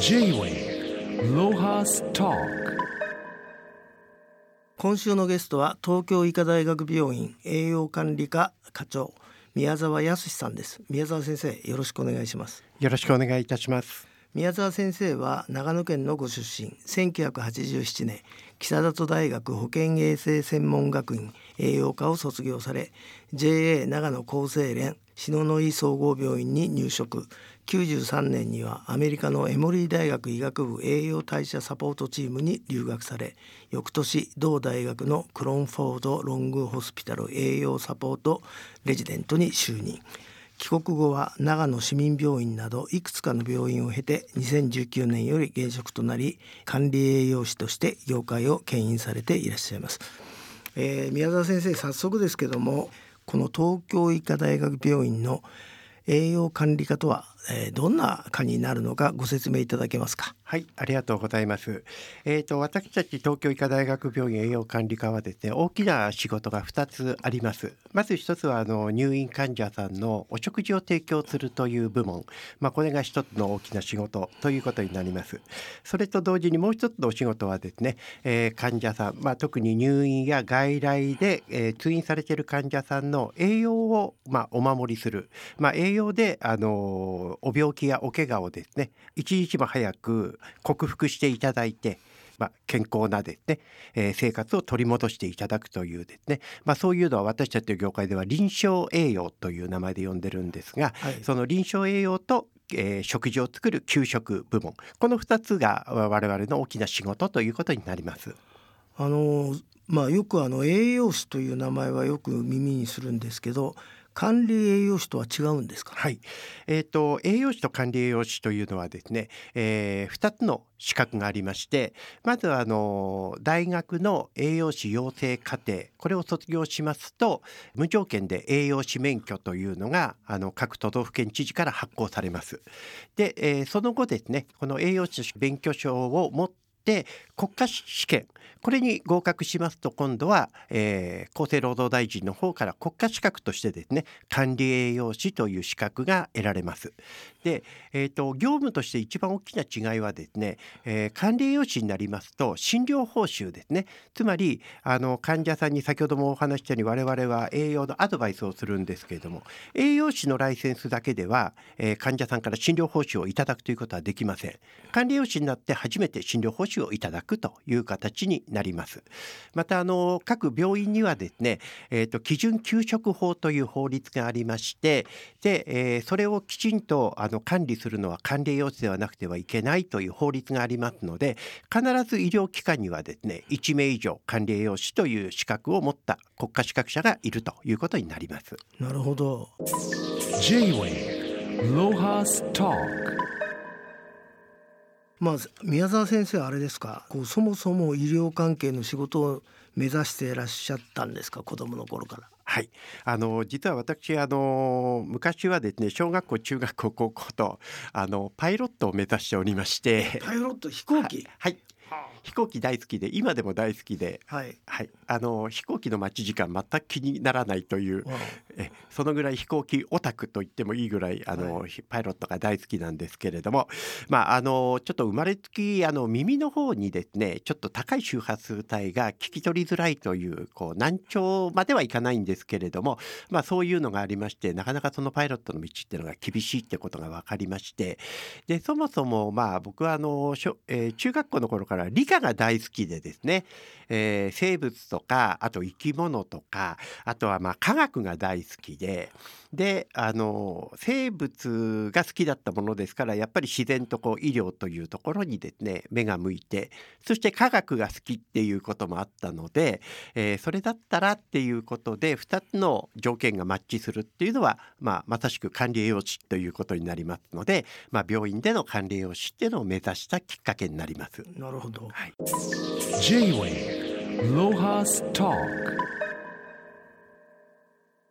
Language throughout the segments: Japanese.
J-Way ロハスタ今週のゲストは東京医科大学病院栄養管理課課長宮沢康さんです。宮沢先生よろしくお願いします。よろしくお願いいたします。宮沢先生は長野県のご出身。1987年木更津大学保健衛生専門学院栄養科を卒業され JA 長野厚生連篠ノ井総合病院に入職93年にはアメリカのエモリー大学医学部栄養代謝サポートチームに留学され翌年同大学のクロンフォードロングホスピタル栄養サポートレジデントに就任。帰国後は長野市民病院などいくつかの病院を経て2019年より現職となり管理栄養士として業界を牽引されていらっしゃいます、えー、宮沢先生早速ですけどもこの東京医科大学病院の栄養管理課とは、えー、どんな課になるのかご説明いただけますか？はいありがとうございます。えっ、ー、と私たち東京医科大学病院栄養管理課はですね大きな仕事が2つあります。まず1つはあの入院患者さんのお食事を提供するという部門。まあ、これが1つの大きな仕事ということになります。それと同時にもう1つのお仕事はですね、えー、患者さんまあ、特に入院や外来で、えー、通院されている患者さんの栄養をまあ、お守りする。まあ、栄養であのお病気やお怪我をですね一日も早く克服していただいてまあ、健康なですね、えー、生活を取り戻していただくというですね、まあ、そういうのは私たちの業界では臨床栄養という名前で呼んでるんですが、はい、その臨床栄養とえー、食事を作る給食部門この2つが我々の大きな仕事ということになります。あのまあ、よくあの栄養士という名前はよく耳にするんですけど管理栄養士とは違うんですか？はい。えっ、ー、と栄養士と管理栄養士というのはですね、えー、2つの資格がありまして、まずあの大学の栄養士養成課程これを卒業しますと無条件で栄養士免許というのがあの各都道府県知事から発行されます。で、えー、その後ですね、この栄養士免許証を持って国家試験これに合格しますと今度は、えー、厚生労働大臣の方から国家資格としてですね管理栄養士という資格が得られます。で、えーと、業務として一番大きな違いはですね、えー、管理栄養士になりますと診療報酬ですねつまりあの患者さんに先ほどもお話したように我々は栄養のアドバイスをするんですけれども栄養士のライセンスだけでは、えー、患者さんから診療報酬をいただくということはできません。管理栄養士になって初めて診療報酬をいただくという形になります。またあの各病院にはですね、えーと、基準給食法という法律がありましてで、えー、それをきちんとあの管理するのは管理栄養士ではなくてはいけないという法律がありますので必ず医療機関にはですね1名以上管理栄養士という資格を持った国家資格者がいるということになります。なるほど J-Way ロハスターまあ、宮沢先生はあれですか？こうそもそも医療関係の仕事を目指していらっしゃったんですか？子供の頃から。はい、あの実は私あの昔はですね小学校中学校高校とあのパイロットを目指しておりまして。パイロット飛行機？はい飛行機大好きで今でも大好きで、はい、はい、あの飛行機の待ち時間全く気にならないというえそのぐらい飛行機オタクと言ってもいいぐらいあの、はい、パイロットが大好きなんですけれども、まあ、あのちょっと生まれつきあの耳の方にですねちょっと高い周波数帯が聞き取りづらいというこう難聴まではいかないんですけれども、まあ、そういうのがありましてなかなかそのパイロットの道っていうのが厳しいってことが分かりましてでそもそもまあ僕はあの、えー、中学校の頃から理科が大好きでですね、えー、生物とかあと生き物とかあとはまあ科学が大好きでであの生物が好きだったものですからやっぱり自然とこう医療というところにですね目が向いてそして科学が好きっていうこともあったので、えー、それだったらっていうことで2つの条件がマッチするっていうのは、まあ、まさしく管理栄養士ということになりますので、まあ、病院での管理栄養士っていうのを目指したきっかけになります。なるほど、はい J-Way ロハスタ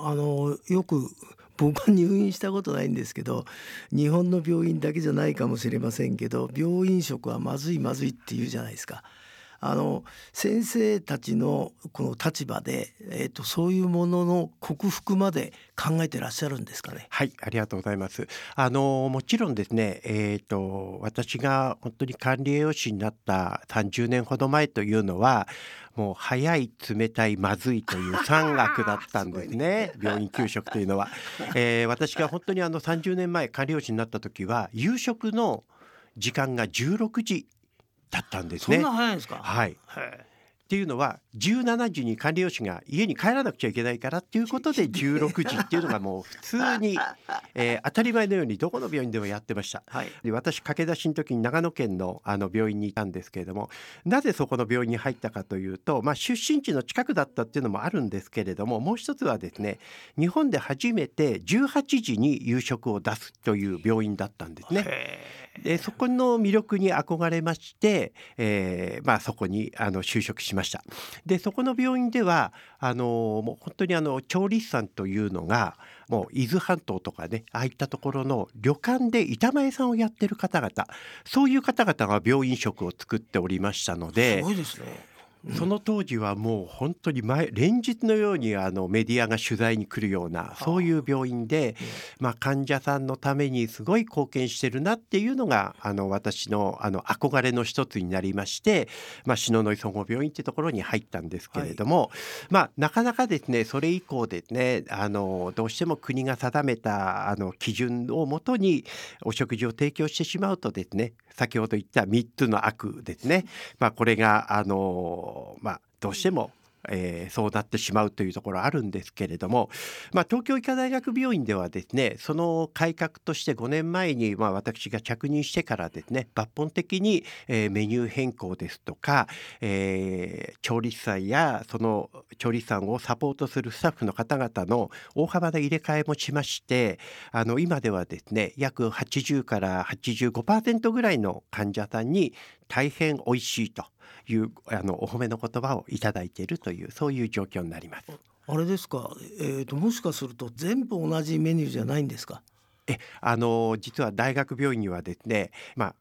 あのよく僕は 入院したことないんですけど日本の病院だけじゃないかもしれませんけど病院食はまずいまずいって言うじゃないですか。あの先生たちのこの立場で、えーと、そういうものの克服まで考えてらっしゃるんですかね？はいありがとうございます。あのもちろんですね、えーと、私が本当に管理栄養士になった30年ほど前というのはもう早い冷たいまずいという三学だったんですね 病院給食というのは、えー、私が本当にあの30年前管理栄養士になった時は夕食の時間が16時だったんですね。そんな早いんですか？はい。っていうのは17時に管理用紙が家に帰らなくちゃいけないからっていうことで 16時っていうのがもう普通に、えー、当たり前のようにどこの病院でもやってました。はい、で私駆け出しの時に長野県のあの病院にいたんですけれどもなぜそこの病院に入ったかというと、まあ、出身地の近くだったっていうのもあるんですけれどももう一つはですね日本で初めて18時に夕食を出すという病院だったんですね。でそこの魅力に憧れまして、えー、まあ、そこにあの就職しました。でそこの病院ではあのもう本当にあの調理師さんというのがもう伊豆半島とかねああいったところの旅館で板前さんをやってる方々そういう方々が病院食を作っておりましたので。すごいですねその当時はもう本当に前連日のようにあのメディアが取材に来るようなそういう病院で、まあ、患者さんのためにすごい貢献してるなっていうのがあの私のあの憧れの一つになりまして、まあ、篠ノ井総合病院ってところに入ったんですけれども、はい、まあ、なかなかですねそれ以降ですねあのどうしても国が定めたあの基準をもとにお食事を提供してしまうとですね先ほど言った3つの悪ですね、まあ、これがあの、まあ、どうしてもえー、そうなってしまうというところあるんですけれども、まあ、東京医科大学病院ではですねその改革として5年前に、まあ、私が着任してからですね抜本的に、えー、メニュー変更ですとか、えー、調理師さんやその調理師さんをサポートするスタッフの方々の大幅な入れ替えもしましてあの今ではですね約80から85%ぐらいの患者さんに大変美味しいというあのお褒めの言葉をいただいているというそういう状況になります。あれですか、えーと、もしかすると全部同じメニューじゃないんですか？えあの実は大学病院にはですね、まあ、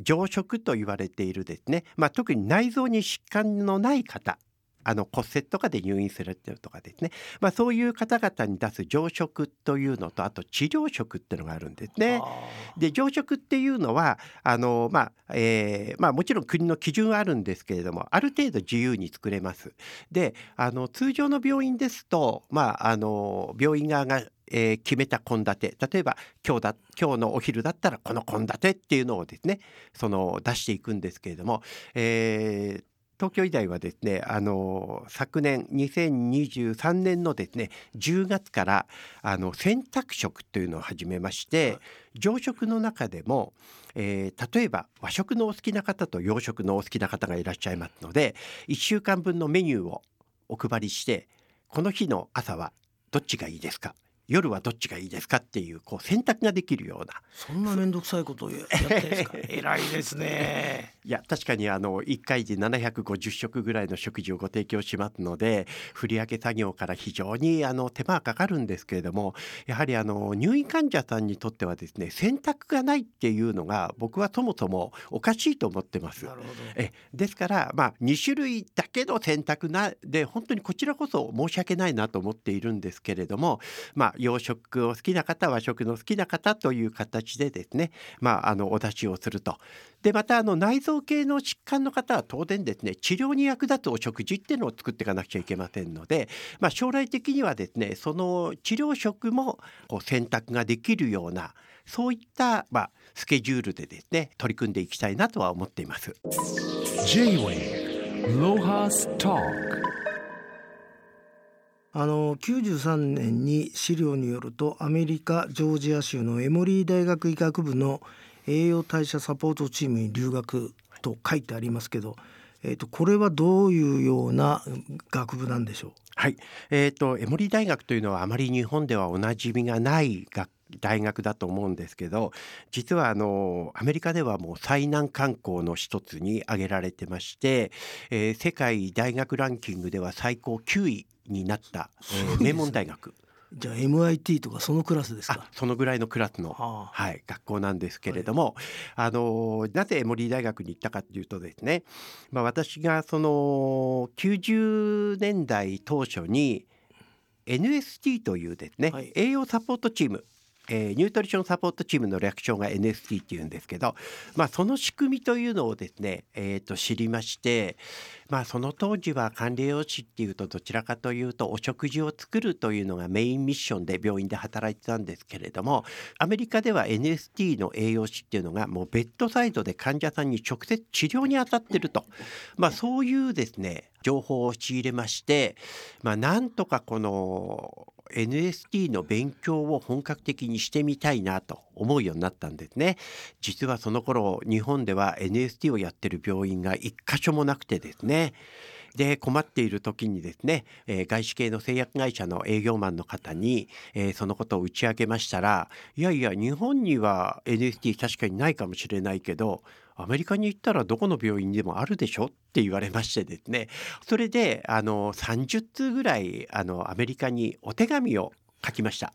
常食と言われているですね、まあ、特に内臓に疾患のない方あの骨折とかで入院するっていうとかですね、まあ、そういう方々に出す常食というのとあと治療食っていうのがあるんですね。で常食っていうのはあの、まあえーまあ、もちろん国の基準はあるんですけれどもある程度自由に作れます。であの通常の病院ですと、まあ、あの病院側がえー、決めた献立例えば今日だ今日のお昼だったらこの献立っていうのをですねその出していくんですけれども、えー、東京医大はですねあの昨年2023年のですね10月からあの選択食というのを始めまして、常食の中でも、えー、例えば和食のお好きな方と洋食のお好きな方がいらっしゃいますので1週間分のメニューをお配りしてこの日の朝はどっちがいいですか？夜はどっちがいいですかっていうこう選択ができるような。そんな面倒くさいことをやってんですか？偉いですね。いや確かにあの1回で750食ぐらいの食事をご提供しますので振り上げ作業から非常にあの手間がかかるんですけれどもやはりあの入院患者さんにとってはですね選択がないっていうのが僕はそもそもおかしいと思ってます。えですからまあ2種類だけの選択なで本当にこちらこそ申し訳ないなと思っているんですけれどもまあ洋食を好きな方和食の好きな方という形でですね、まあ、あのお出しをすると。でまたあの内臓系の疾患の方は当然ですね治療に役立つお食事っていうのを作っていかなくちゃいけませんので、まあ、将来的にはですねその治療食もこう選択ができるようなそういった、まあ、スケジュールでですね取り組んでいきたいなとは思っています。J-Way ロハスターあの93年に資料によるとアメリカジョージア州のエモリー大学医学部の栄養代謝サポートチームに留学と書いてありますけど、えーと、これはどういうような学部なんでしょう？はい、えーと、エモリー大学というのはあまり日本ではおなじみがない学大学だと思うんですけど実はあのアメリカではもう最難観光の一つに挙げられてまして、えー、世界大学ランキングでは最高9位になった、えー、名門大学。じゃあ MIT とかそのクラスですか？そのぐらいのクラスの、はあ。はい、学校なんですけれども、あのなぜエモリー大学に行ったかというとですね、まあ、私がその90年代当初に NST というですね、はい。栄養サポートチームえーニュートリションサポートチームの略称が NST っていうんですけど、まあ、その仕組みというのをですね、えーと知りまして、まあ、その当時は管理栄養士っていうとどちらかというとお食事を作るというのがメインミッションで病院で働いてたんですけれどもアメリカでは NST の栄養士っていうのがもうベッドサイドで患者さんに直接治療に当たってると、まあ、そういうですね情報を仕入れまして、まあ、なんとかこの NST の勉強を本格的にしてみたいなと思うようになったんですね。実はその頃日本では NST をやってる病院が一箇所もなくてですねで困っている時にですね、えー外資系の製薬会社の営業マンの方に、えーそのことを打ち明けましたらいやいや日本には NST 確かにないかもしれないけどアメリカに行ったらどこの病院でもあるでしょって言われましてですねそれであの30通ぐらいあのアメリカにお手紙を書きました。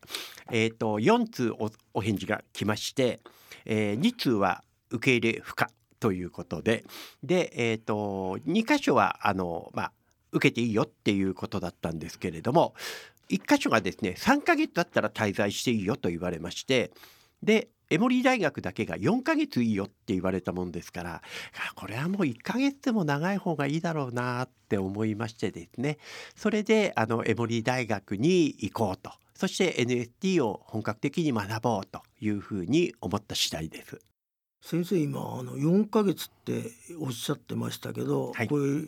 えー、と4通お返事が来まして、え2通は受け入れ不可ということで。で、えー、と2箇所はあの、まあ、受けていいよっていうことだったんですけれども1箇所がですね3ヶ月だったら滞在していいよと言われましてでエモリー大学だけが4ヶ月いいよって言われたもんですからこれはもう1ヶ月でも長い方がいいだろうなって思いましてですね。それであのエモリー大学に行こうと。そして NFT を本格的に学ぼうというふうに思った次第です。先生今あの4ヶ月っておっしゃってましたけど、はいこれ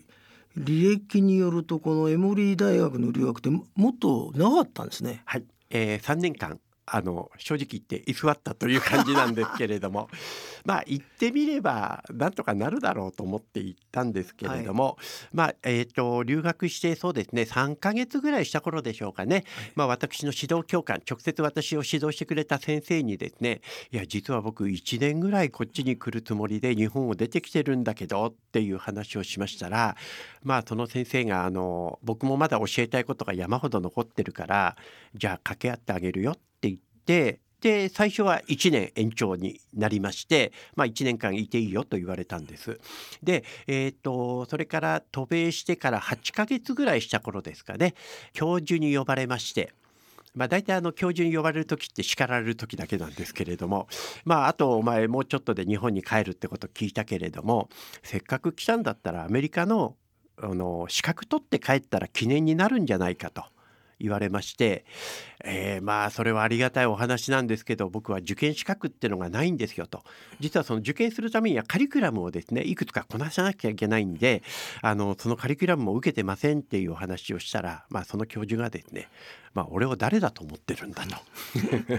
履歴によるとこのエモリー大学の留学ってももっと長かったんですね。はい、えー、3年間あの正直言って居座ったという感じなんですけれども。まあ行ってみればなんとかなるだろうと思って行ったんですけれども、まあえー、と留学してそうですね3ヶ月ぐらいした頃でしょうかね、まあ、私の指導教官直接私を指導してくれた先生にですねいや実は僕1年ぐらいこっちに来るつもりで日本を出てきてるんだけどっていう話をしましたらまあその先生があの僕もまだ教えたいことが山ほど残ってるからじゃあ掛け合ってあげるよっててで最初は1年延長になりまして、まあ、1年間いていいよと言われたんです。で、えー、とそれから渡米してから8ヶ月ぐらいした頃ですかね教授に呼ばれまして。まあ、大体あの教授に呼ばれる時って叱られる時だけなんですけれどもまああとお前もうちょっとで日本に帰るってこと聞いたけれどもせっかく来たんだったらアメリカのあの資格取って帰ったら記念になるんじゃないかと言われまして、えーまあそれはありがたいお話なんですけど僕は受験資格っていうのがないんですよと。実はその受験するためにはカリキュラムをですねいくつかこなさなきゃいけないんであのそのカリキュラムも受けてませんっていうお話をしたら、まあ、その教授がですねまあ俺を誰だと思ってるんだと。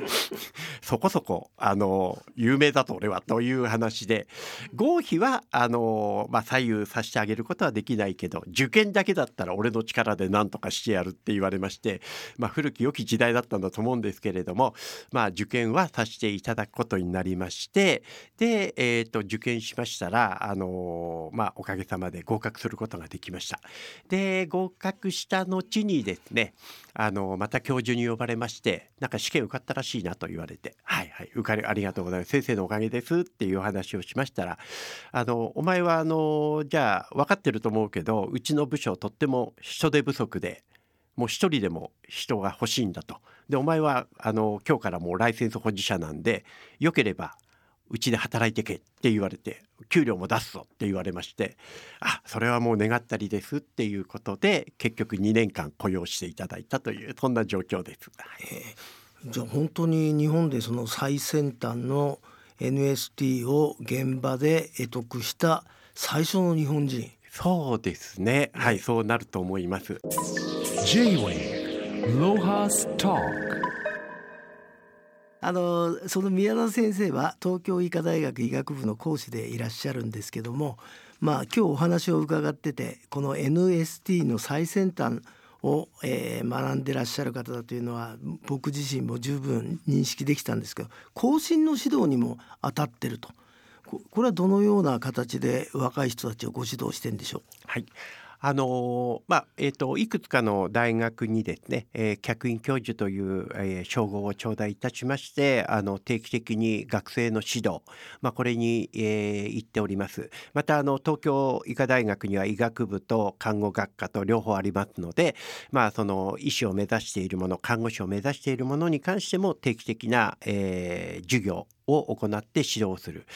そこそこあの有名だと俺はという話で合否はあの、まあ、左右させてあげることはできないけど受験だけだったら俺の力で何とかしてやるって言われまして、まあ、古き良き時代だったんだと思うんですけれども、まあ、受験はさせていただくことになりましてで、えー、と受験しましたらあの、まあ、おかげさまで合格することができました。で合格した後にですねあのまた教授に呼ばれましてなんか試験受かったらしいなと言われて「はいはい受かりありがとうございます先生のおかげです」っていうお話をしましたら「あのお前はあのじゃあ分かってると思うけどうちの部署とっても人手不足でもう一人でも人が欲しいんだと。でお前はあの今日からもうライセンス保持者なんでよければうちで働いてけって言われて給料も出すぞって言われましてあそれはもう願ったりですっていうことで結局2年間雇用していただいたというそんな状況です。じゃあ本当に日本でその最先端の NST を現場で得得した最初の日本人そうですねはいそうなると思います。J-Wave Lohas Talk. あのその宮田先生は東京医科大学医学部の講師でいらっしゃるんですけどもまあ今日お話を伺っててこの NST の最先端を、えー学んでらっしゃる方だというのは僕自身も十分認識できたんですけど後進の指導にも当たってると。ここれはどのような形で若い人たちをご指導してんでしょう？はいあのまあえーと、いくつかの大学にですね、えー、客員教授という、えー、称号を頂戴いたしましてあの定期的に学生の指導、まあ、これに、えー、行っております。またあの東京医科大学には医学部と看護学科と両方ありますので、まあ、その医師を目指しているもの看護師を目指しているものに関しても定期的な、えー、授業を行って指導する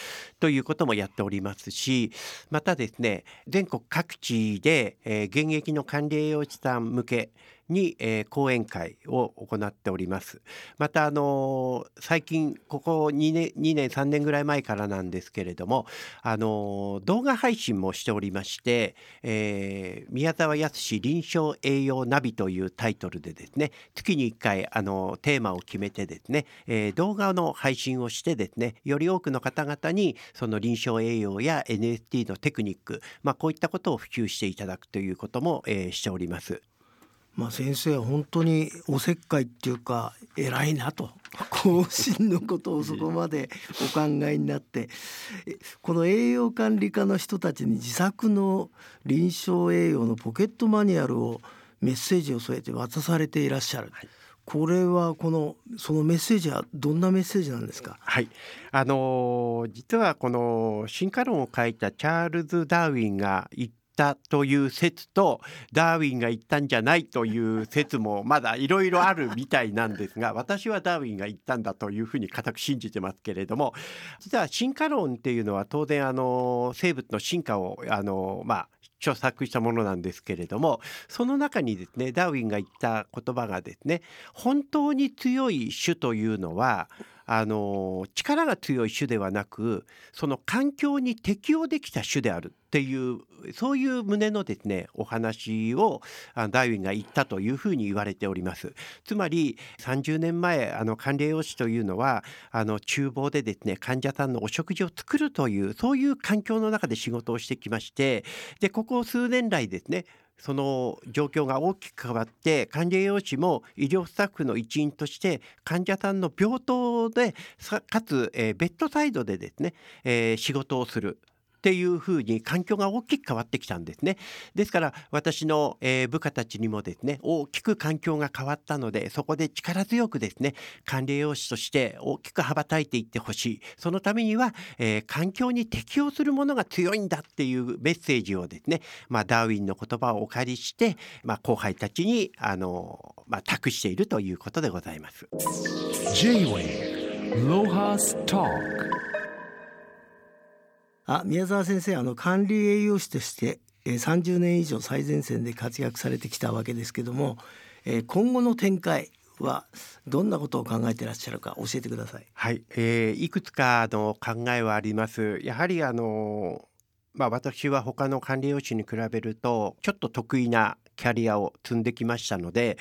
ということもやっておりますしまたですね全国各地で、え、現役の管理栄養士さん向けに、えー、講演会を行っております。またあのー、最近ここ2年 ,2 年3年ぐらい前からなんですけれどもあのー、動画配信もしておりまして、えー、宮沢康臨床栄養ナビというタイトルでですね月に1回あのテーマを決めてですね、え、動画の配信をしてですねより多くの方々にその臨床栄養や NFT のテクニック、まあ、こういったことを普及していただくということも、え、しております。まあ、先生は本当におせっかいっていうか偉いなと後進のことをそこまでお考えになってこの栄養管理課の人たちに自作の臨床栄養のポケットマニュアルをメッセージを添えて渡されていらっしゃる。はいこれはこのそのメッセージはどんなメッセージなんですか？はい、あの実はこの進化論を書いたチャールズ・ダーウィンが言っったという説とダーウィンが言ったんじゃないという説もまだいろいろあるみたいなんですが 私はダーウィンが言ったんだというふうに固く信じてますけれども実は進化論っていうのは当然あの生物の進化をあのまあ著作したものなんですけれどもその中にですねダーウィンが言った言葉がですね本当に強い種というのはあの力が強い種ではなくその環境に適応できた種であるっていうそういう旨のですねお話をダーウィンが言ったというふうに言われております。つまり30年前あの管理栄養士というのはあの厨房でですね患者さんのお食事を作るというそういう環境の中で仕事をしてきましてでここ数年来ですねその状況が大きく変わって管理栄養士も医療スタッフの一員として患者さんの病棟でかつ、えー、ベッドサイドでですね、えー、仕事をする。っていうふに環境が大きく変わってきたんですね。ですから私の、え、部下たちにもですね大きく環境が変わったのでそこで力強くですね管理栄養士として大きく羽ばたいていってほしいそのためには、えー、環境に適応するものが強いんだっていうメッセージをですね、まあ、ダーウィンの言葉をお借りして、まあ、後輩たちにあの、まあ、託しているということでございます。J-Way ロハスターあ宮沢先生あの管理栄養士として30年以上最前線で活躍されてきたわけですけども今後の展開はどんなことを考えていらっしゃるか教えてください。はい、えー、いくつかの考えはあります。やはりあのまあ、私は他の管理栄養士に比べるとちょっと得意なキャリアを積んできましたので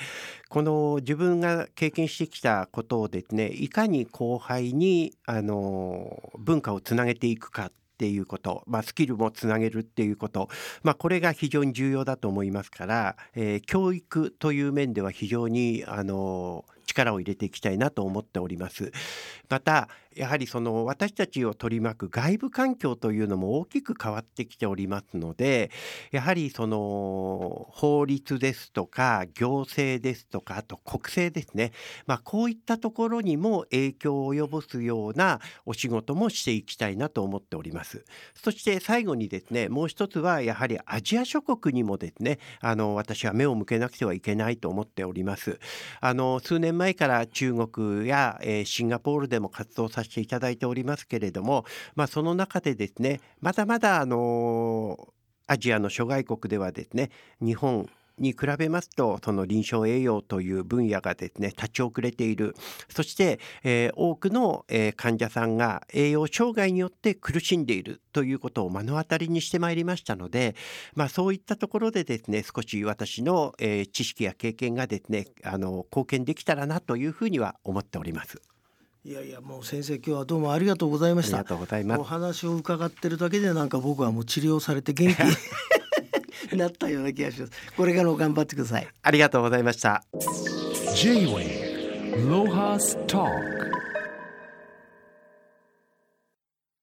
この自分が経験してきたことをですねいかに後輩にあの文化をつなげていくかっていうこと、まあ、スキルもつなげるっていうこと、まあ、これが非常に重要だと思いますから、えー、教育という面では非常にあの力を入れていきたいなと思っております。またやはりその私たちを取り巻く外部環境というのも大きく変わってきておりますのでやはりその法律ですとか行政ですとかあと国政ですね、まあ、こういったところにも影響を及ぼすようなお仕事もしていきたいなと思っております。そして最後にですねもう一つはやはりアジア諸国にもですねあの私は目を向けなくてはいけないと思っております。あの数年前から中国や、えー、シンガポールでも活動させていただいておりますけれども、まあ、その中でですねまだまだあのアジアの諸外国ではですね日本に比べますとその臨床栄養という分野がですね立ち遅れているそして、えー、多くの、えー、患者さんが栄養障害によって苦しんでいるということを目の当たりにしてまいりましたので、まあ、そういったところでですね少し私の、えー、知識や経験がですねあの貢献できたらなというふうには思っております。いやいやもう先生今日はどうもありがとうございました。ありがとうございます。お話を伺ってるだけでなんか僕はもう治療されて元気 なったような気がします。これからも頑張ってください。ありがとうございました。J-Way ロハスター